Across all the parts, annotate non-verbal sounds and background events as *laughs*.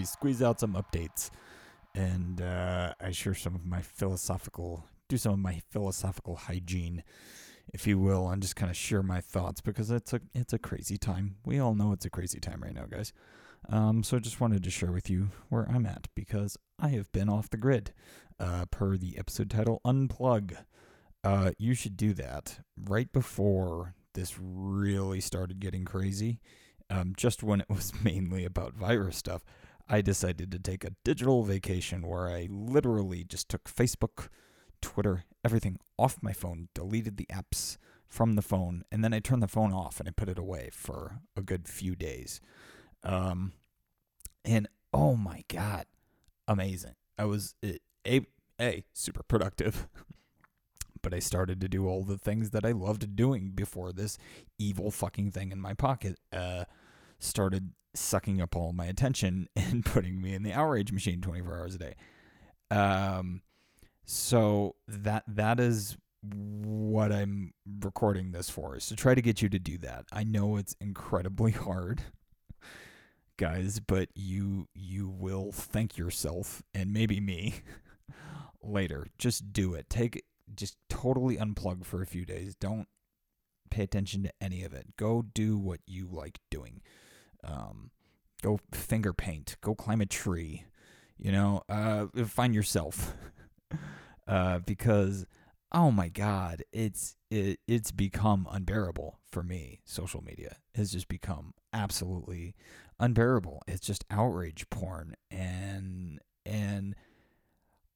we squeeze out some updates, and uh, I share some of my philosophical, do some of my philosophical hygiene, if you will, and just kind of share my thoughts because it's a it's a crazy time. We all know it's a crazy time right now, guys. Um, so I just wanted to share with you where I'm at because I have been off the grid, uh, per the episode title, unplug. Uh, you should do that right before this really started getting crazy. Um, just when it was *laughs* mainly about virus stuff, I decided to take a digital vacation where I literally just took Facebook, Twitter, everything off my phone, deleted the apps from the phone, and then I turned the phone off and I put it away for a good few days. Um, and oh my god, amazing! I was a a super productive. *laughs* but I started to do all the things that I loved doing before this evil fucking thing in my pocket uh, started sucking up all my attention *laughs* and putting me in the outrage machine 24 hours a day. Um, so that that is what I'm recording this for is to try to get you to do that. I know it's incredibly *laughs* hard, guys, but you you will thank yourself and maybe me *laughs* later. Just do it. Take just totally unplug for a few days. Don't pay attention to any of it. Go do what you like doing. Um, go finger paint. Go climb a tree. You know, uh, find yourself. *laughs* uh, because oh my god, it's it, it's become unbearable for me. Social media has just become absolutely unbearable. It's just outrage porn and and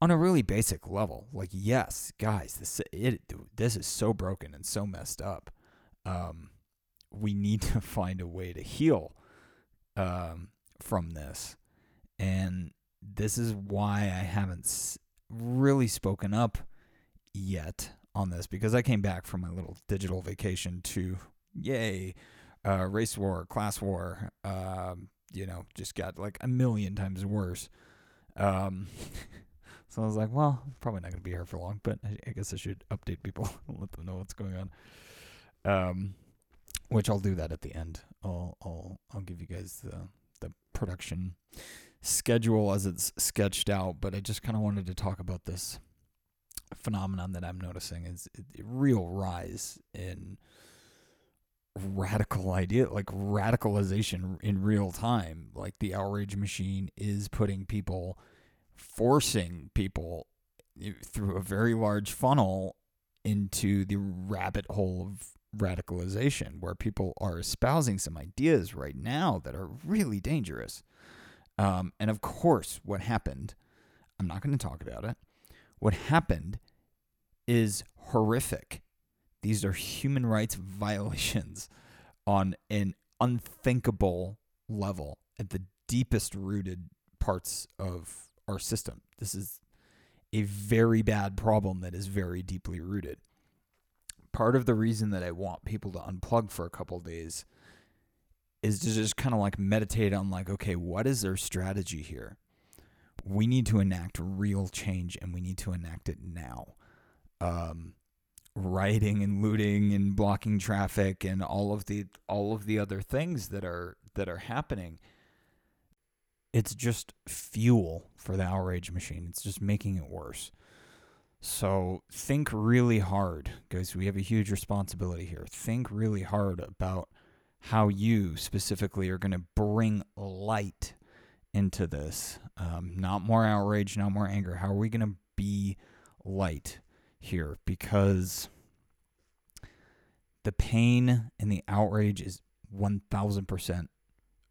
on a really basic level. Like, yes, guys, this it this is so broken and so messed up. Um, we need to *laughs* find a way to heal um, from this, and this is why I haven't really spoken up yet on this because I came back from my little digital vacation to yay, uh, race war, class war. Um, you know, just got like a million times worse. Um, *laughs* So I was like, well, probably not going to be here for long, but I, I guess I should update people *laughs* and let them know what's going on. Um, which I'll do that at the end. I'll I'll I'll give you guys the the production schedule as it's sketched out. But I just kind of wanted to talk about this phenomenon that I'm noticing is a real rise in radical idea like radicalization in real time like the outrage machine is putting people forcing people eh, through a very large funnel into the rabbit hole of radicalization where people are espousing some ideas right now that are really dangerous. Um, and of course, what happened, I'm not going to talk about it. What happened is horrific. These are human rights *laughs* violations on an unthinkable level at the deepest rooted parts of our system. This is a very bad problem that is very deeply rooted. Part of the reason that I want people to unplug for a couple days is to just kind of like meditate on like okay, what is their strategy here? We need to enact real change and we need to enact it now. Um, rioting and looting and blocking traffic and all of the all of the other things that are that are happening it's just fuel for the outrage machine. It's just making it worse. So think really hard, guys. We have a huge responsibility here. Think really hard about how you specifically are going to bring light into this. Um, not more outrage, not more anger. How are we going to be light here? Because the pain and the outrage is 1000%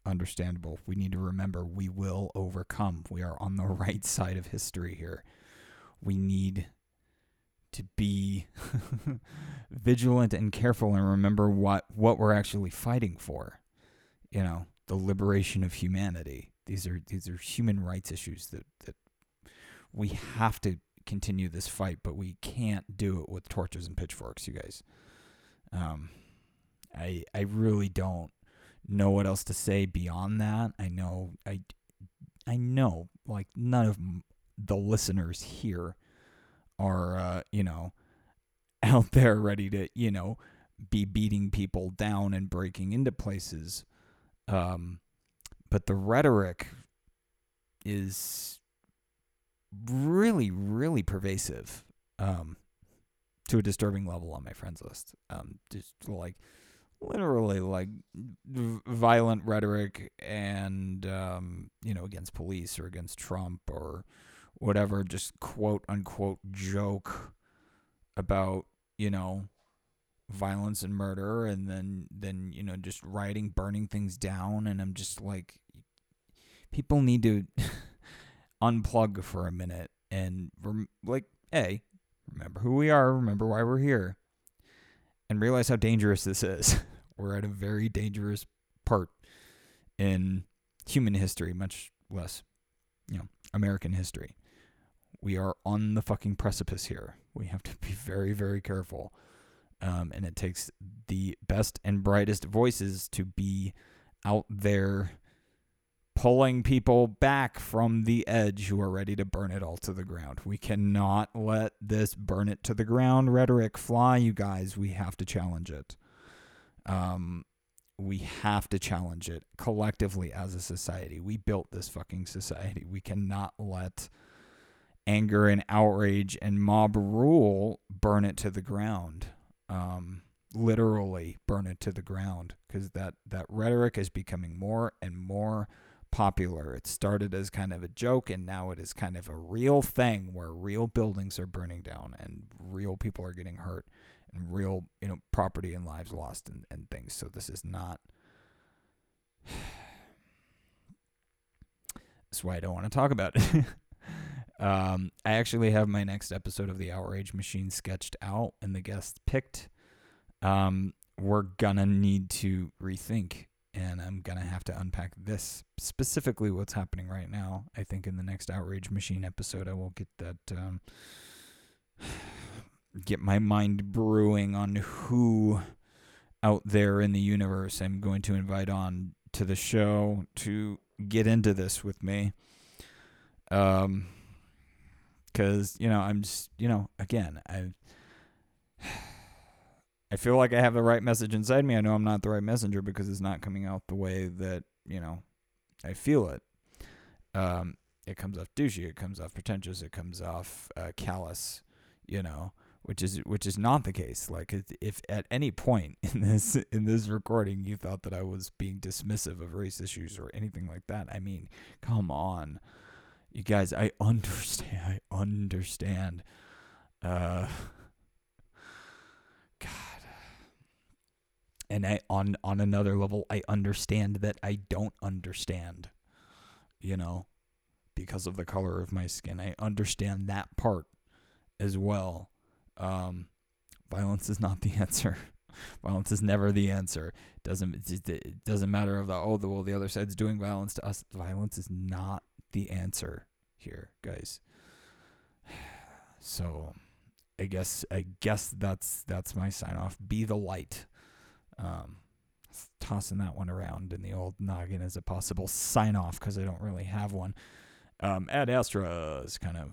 understandable. We need to remember we will overcome. We are on the *laughs* right side of history here. We need to be *laughs* vigilant and careful and remember what, what we're actually fighting for. You know, the liberation of humanity. These are these are human rights issues that, that we have to continue this fight, but we can't do it with torches and pitchforks, you guys. Um, I I really don't know what else to say beyond that. I know I I know like none of the listeners here are uh, you know *laughs* out there ready to you know be beating people down and breaking into places. Um, but the rhetoric is really, really pervasive um, to a disturbing level on my friends list. Um, just like literally like violent rhetoric and um, you know against police or against Trump or whatever, just quote unquote joke about you know violence and murder and then then you know just rioting burning things down. And i'm just like people need to *laughs* unplug for a minute and rem- like a remember who we are remember why we're here and realize how dangerous this is. *laughs* We're at a very dangerous part in human history much less you know american history we are on the fucking precipice here we have to be very very careful um, and it takes the best and brightest voices to be out there pulling people back from the edge who are ready to burn it all to the ground. We cannot let this burn it to the ground rhetoric fly, you guys. We have to challenge it. Um, we have to challenge it collectively as a society. We built this fucking society. We cannot let anger and outrage and mob rule burn it to the ground um, literally burn it to the ground because that, that rhetoric is becoming more and more popular. It started as kind of a joke and now it is kind of a real thing where real buildings are burning down and real people are getting hurt and real, you know, property and lives lost and, and things. So this is not *sighs* that's why I don't want to talk about it. *laughs* Um, I actually have my next episode of the Outrage Machine sketched out and the guests picked. Um, we're gonna need to rethink, and I'm gonna have to unpack this specifically what's happening right now. I think in the next Outrage Machine episode, I will get that. Um, *sighs* get my mind brewing on who out there in the universe I'm going to invite on to the show to get into this with me. Um, because you know I'm just you know again I *sighs* I feel like I have the right message inside me. I know I'm not the right messenger because it's not coming out the way that you know I feel it. Um, it comes off douchey. It comes off pretentious. It comes off uh, callous. You know, which is which is not the case. Like if at any point *laughs* in this in this recording you thought that I was being dismissive of race issues or anything like that, I mean, come on you guys, I *laughs* understand. I understand. Uh, God. And I on on another level, I understand that I don't understand. You know, because of the color of my skin, I understand that part as well. Um, violence is not the *laughs* answer. violence is never the answer. It doesn't it doesn't matter of the oh the well the other side's doing violence to us. Violence is not the answer here, guys. So, I guess I guess that's that's my sign off. Be the light. Um, tossing that one around in the old noggin as a possible sign off because I don't really have one. Um, Ad Astra has kind of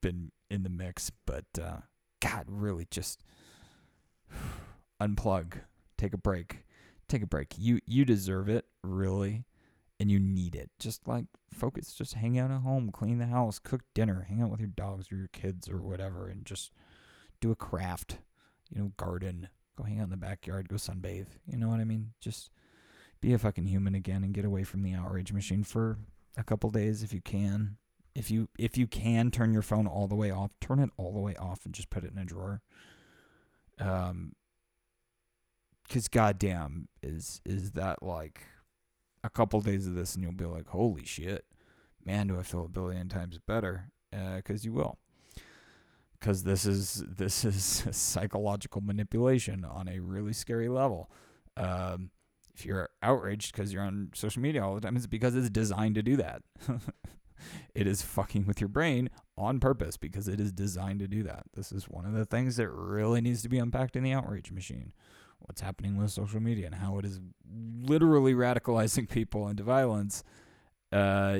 been in the mix, but uh, God, really just *sighs* unplug, take a break, take a break. You you deserve it, really and you need it. Just like focus, just hang out at home, clean the house, cook dinner, hang out with your dogs or your kids or whatever, and just do a craft, you know, garden, go hang out in the backyard, go sunbathe. You know what I mean? Just be a fucking human again and get away from the outrage machine for a couple days if you can. If you if you can turn your phone all the way off, turn it all the way off and just put it in a drawer. Um, because goddamn, is is that like a couple days of this and you'll be like, holy shit, man, do I feel a billion times better? Because uh, you will. Because this is this is *laughs* psychological manipulation on a really scary level. Um, if you're outraged because you're on social media all the time, it's because it's designed to do that. *laughs* it is fucking with your brain on purpose because it is designed to do that. This is one of the things that really needs to be unpacked in the outrage machine what's happening with social media and how it is literally radicalizing *laughs* people into violence uh,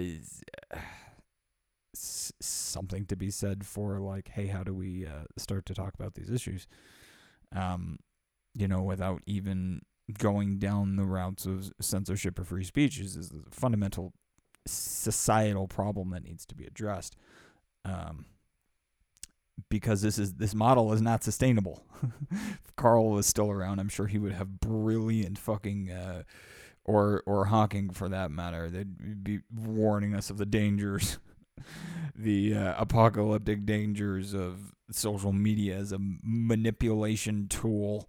something to be said for like hey how do we uh, start to talk about these issues um, you know without even going down the routes of censorship or free speech is, is a fundamental societal problem that needs to be addressed. Um, because this is this model is not sustainable. *laughs* if Carl was still around, I'm sure he would have brilliant fucking uh, or or Hawking for that matter. They'd be warning us of the dangers, *laughs* the uh, apocalyptic dangers of social media as a manipulation tool.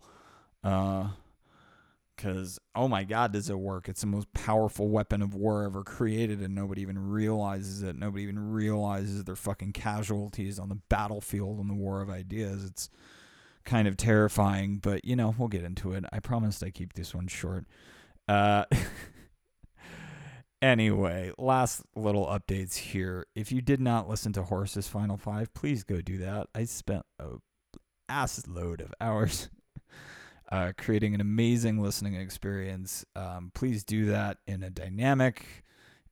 Uh, because, oh my God, does it work? It's the most powerful weapon of war ever created, and nobody even realizes it. Nobody even realizes their fucking casualties on the battlefield in the war of ideas. It's kind of terrifying, but, you know, we'll get into it. I promised I keep this one short. Uh, *laughs* anyway, last little updates here. If you did not listen to Horse's Final Five, please go do that. I spent a ass load of hours uh, creating an amazing listening experience. Um, please do that in a dynamic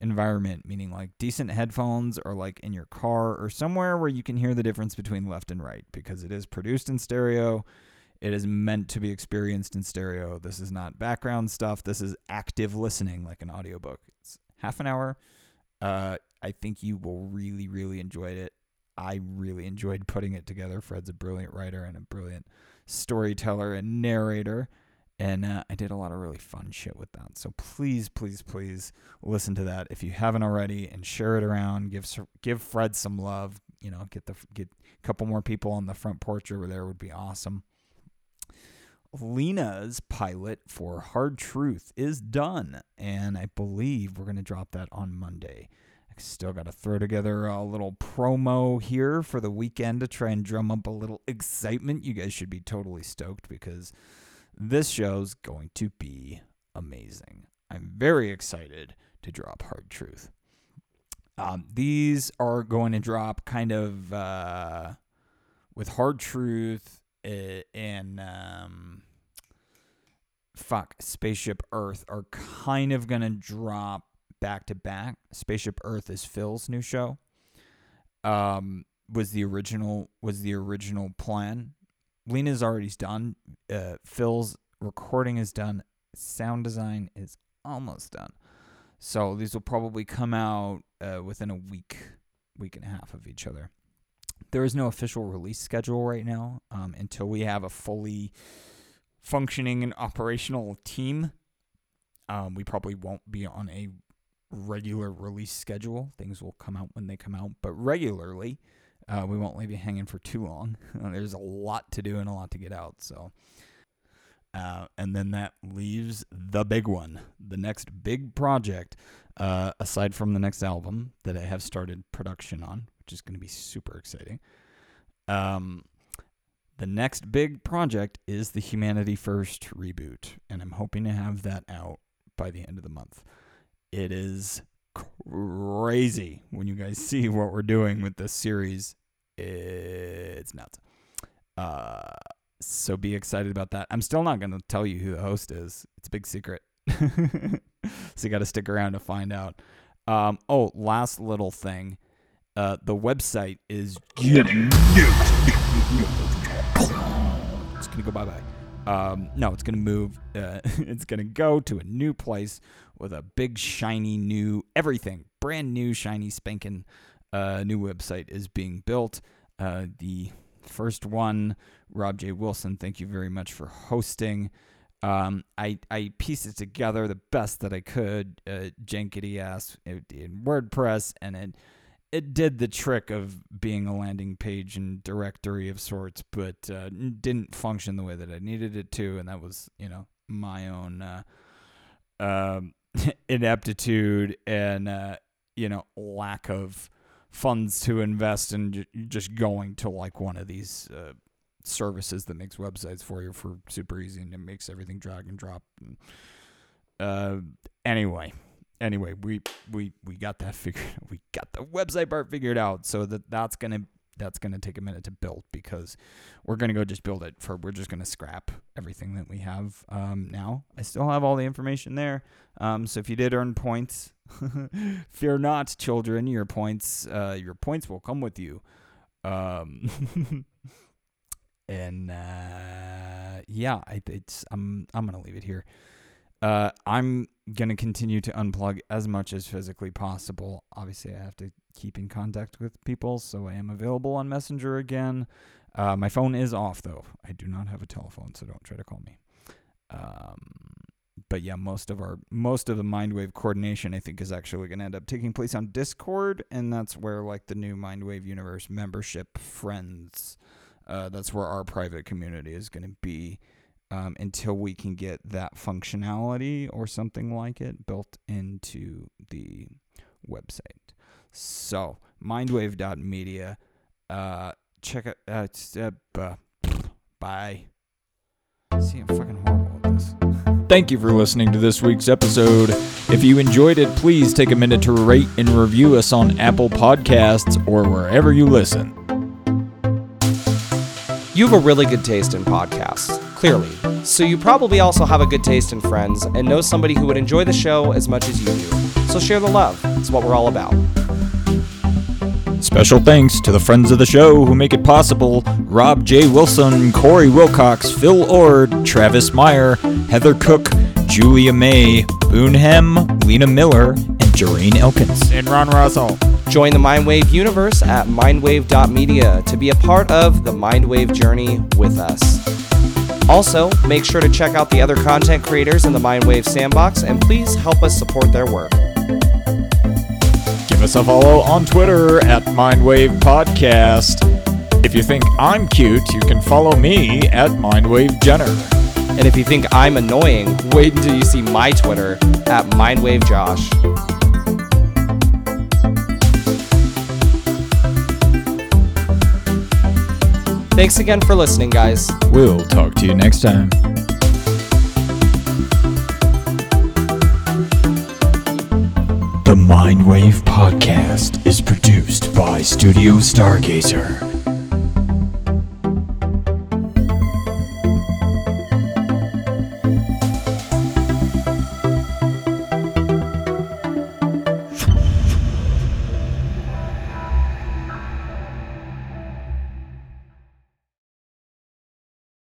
environment, meaning like decent headphones or like in your car or somewhere where you can hear the difference between left and right because it is produced in stereo. It is meant to be experienced in stereo. This is not background stuff. This is active listening like an audiobook. It's half an hour. Uh, I think you will really, really enjoy it. I really enjoyed putting it together. Fred's a brilliant writer and a brilliant storyteller and narrator. And uh, I did a lot of really fun shit with that. So please, please, please listen to that if you haven't already, and share it around. Give give Fred some love. You know, get the get a couple more people on the front porch over there would be awesome. Lena's pilot for Hard Truth is done, and I believe we're going to drop that on Monday. Still got to throw together a little promo here for the weekend to try and drum up a little excitement. You guys should be totally stoked because this show's going to be amazing. I'm very excited to drop Hard Truth. Um, these are going to drop kind of uh, with Hard Truth uh, and um, fuck Spaceship Earth are kind of going to drop back to back. Spaceship Earth is Phil's new show. Um, was the original was the original plan. Lena's already done. Uh, Phil's recording is done. Sound design is almost done. So these will probably come out uh, within a week, week and a half of each other. There is no official release schedule right now um, until we have a fully functioning and operational team. Um, we probably won't be on a regular release schedule. Things will come out when they come out, but regularly, uh, we won't leave you hanging for too long. *laughs* There's a lot to do and a lot to get out. So, uh, and then that leaves the big one, the next big project, uh, aside from the next album that I have started production on, which is going to be super exciting. Um, the next big project is the Humanity First reboot, and I'm hoping to have that out by the end of the month. It is crazy when you guys *laughs* see what we're doing with this series. It's nuts. Uh, so be excited about that. I'm still not going to tell you who the host is. It's a big secret. *laughs* so you got to stick around to find out. Um, oh, last little thing. Uh, the website is getting It's gonna go bye bye. Um, no, it's gonna move. Uh, *laughs* it's gonna go to a new place with a big shiny new everything, brand new shiny spanking uh, new website is being built. Uh, the first one, Rob J. Wilson, thank you very much for hosting. Um, I I pieced it together the best that I could, uh, jankety ass in WordPress, and it it did the trick of being a landing page and directory of sorts, but uh, didn't function the way that I needed it to, and that was you know my own uh, um, *laughs* ineptitude and uh, you know lack of funds to invest in just going to like one of these uh, services that makes websites for you for super easy and it makes everything drag and drop. Uh, anyway, anyway, we we we got that *laughs* figured. We got the website part figured out, so that that's gonna that's to take a minute to build because we're to go just build it for we're just to scrap everything that we have um, now i still have all the information there um, so if you did earn points *laughs* fear not children your points uh, your points will come with you um, *laughs* and uh, yeah, I, it's I'm I'm gonna leave it here. Uh, I'm gonna continue to unplug as much as physically possible. Obviously, I have to keep in contact with people, so I am available on Messenger again. Uh, my phone is off though. I do not have a telephone, so don't try to call me. Um, but yeah, most of our most of the Mindwave coordination, I think, is actually going to end up taking place on Discord, and that's where like the new Mindwave Universe membership friends. Uh, that's where our private community is going to be um, until we can get that functionality or something like it built into the website. So mindwave.media. Uh, check it. Uh, uh, bye. See, I'm fucking horrible at this. Thank you for listening to this week's episode. If you enjoyed it, please take a minute to rate and review us on Apple Podcasts or wherever you listen. You have a really good taste in podcasts, clearly. So you probably also have a good taste in friends and know somebody who would enjoy the show as much as you do. So share the love. It's what we're all about. Special thanks to the friends of the show who make it possible Rob J. Wilson, Corey Wilcox, Phil Ord, Travis Meyer, Heather Cook, Julia May, Boonhem, Lena Miller, and Jareen Elkins. And Ron Russell. Join the Mindwave universe at mindwave.media to be a part of the Mindwave journey with us. Also, make sure to check out the other content creators in the Mindwave sandbox and please help us support their work. Give us a follow on Twitter at Mindwave Podcast. If you think I'm cute, you can follow me at Mindwave Jenner. And if you think I'm annoying, wait until you see my Twitter at MindwaveJosh. Thanks again for listening, guys. We'll talk to you next time. The Mindwave Podcast is produced by Studio Stargazer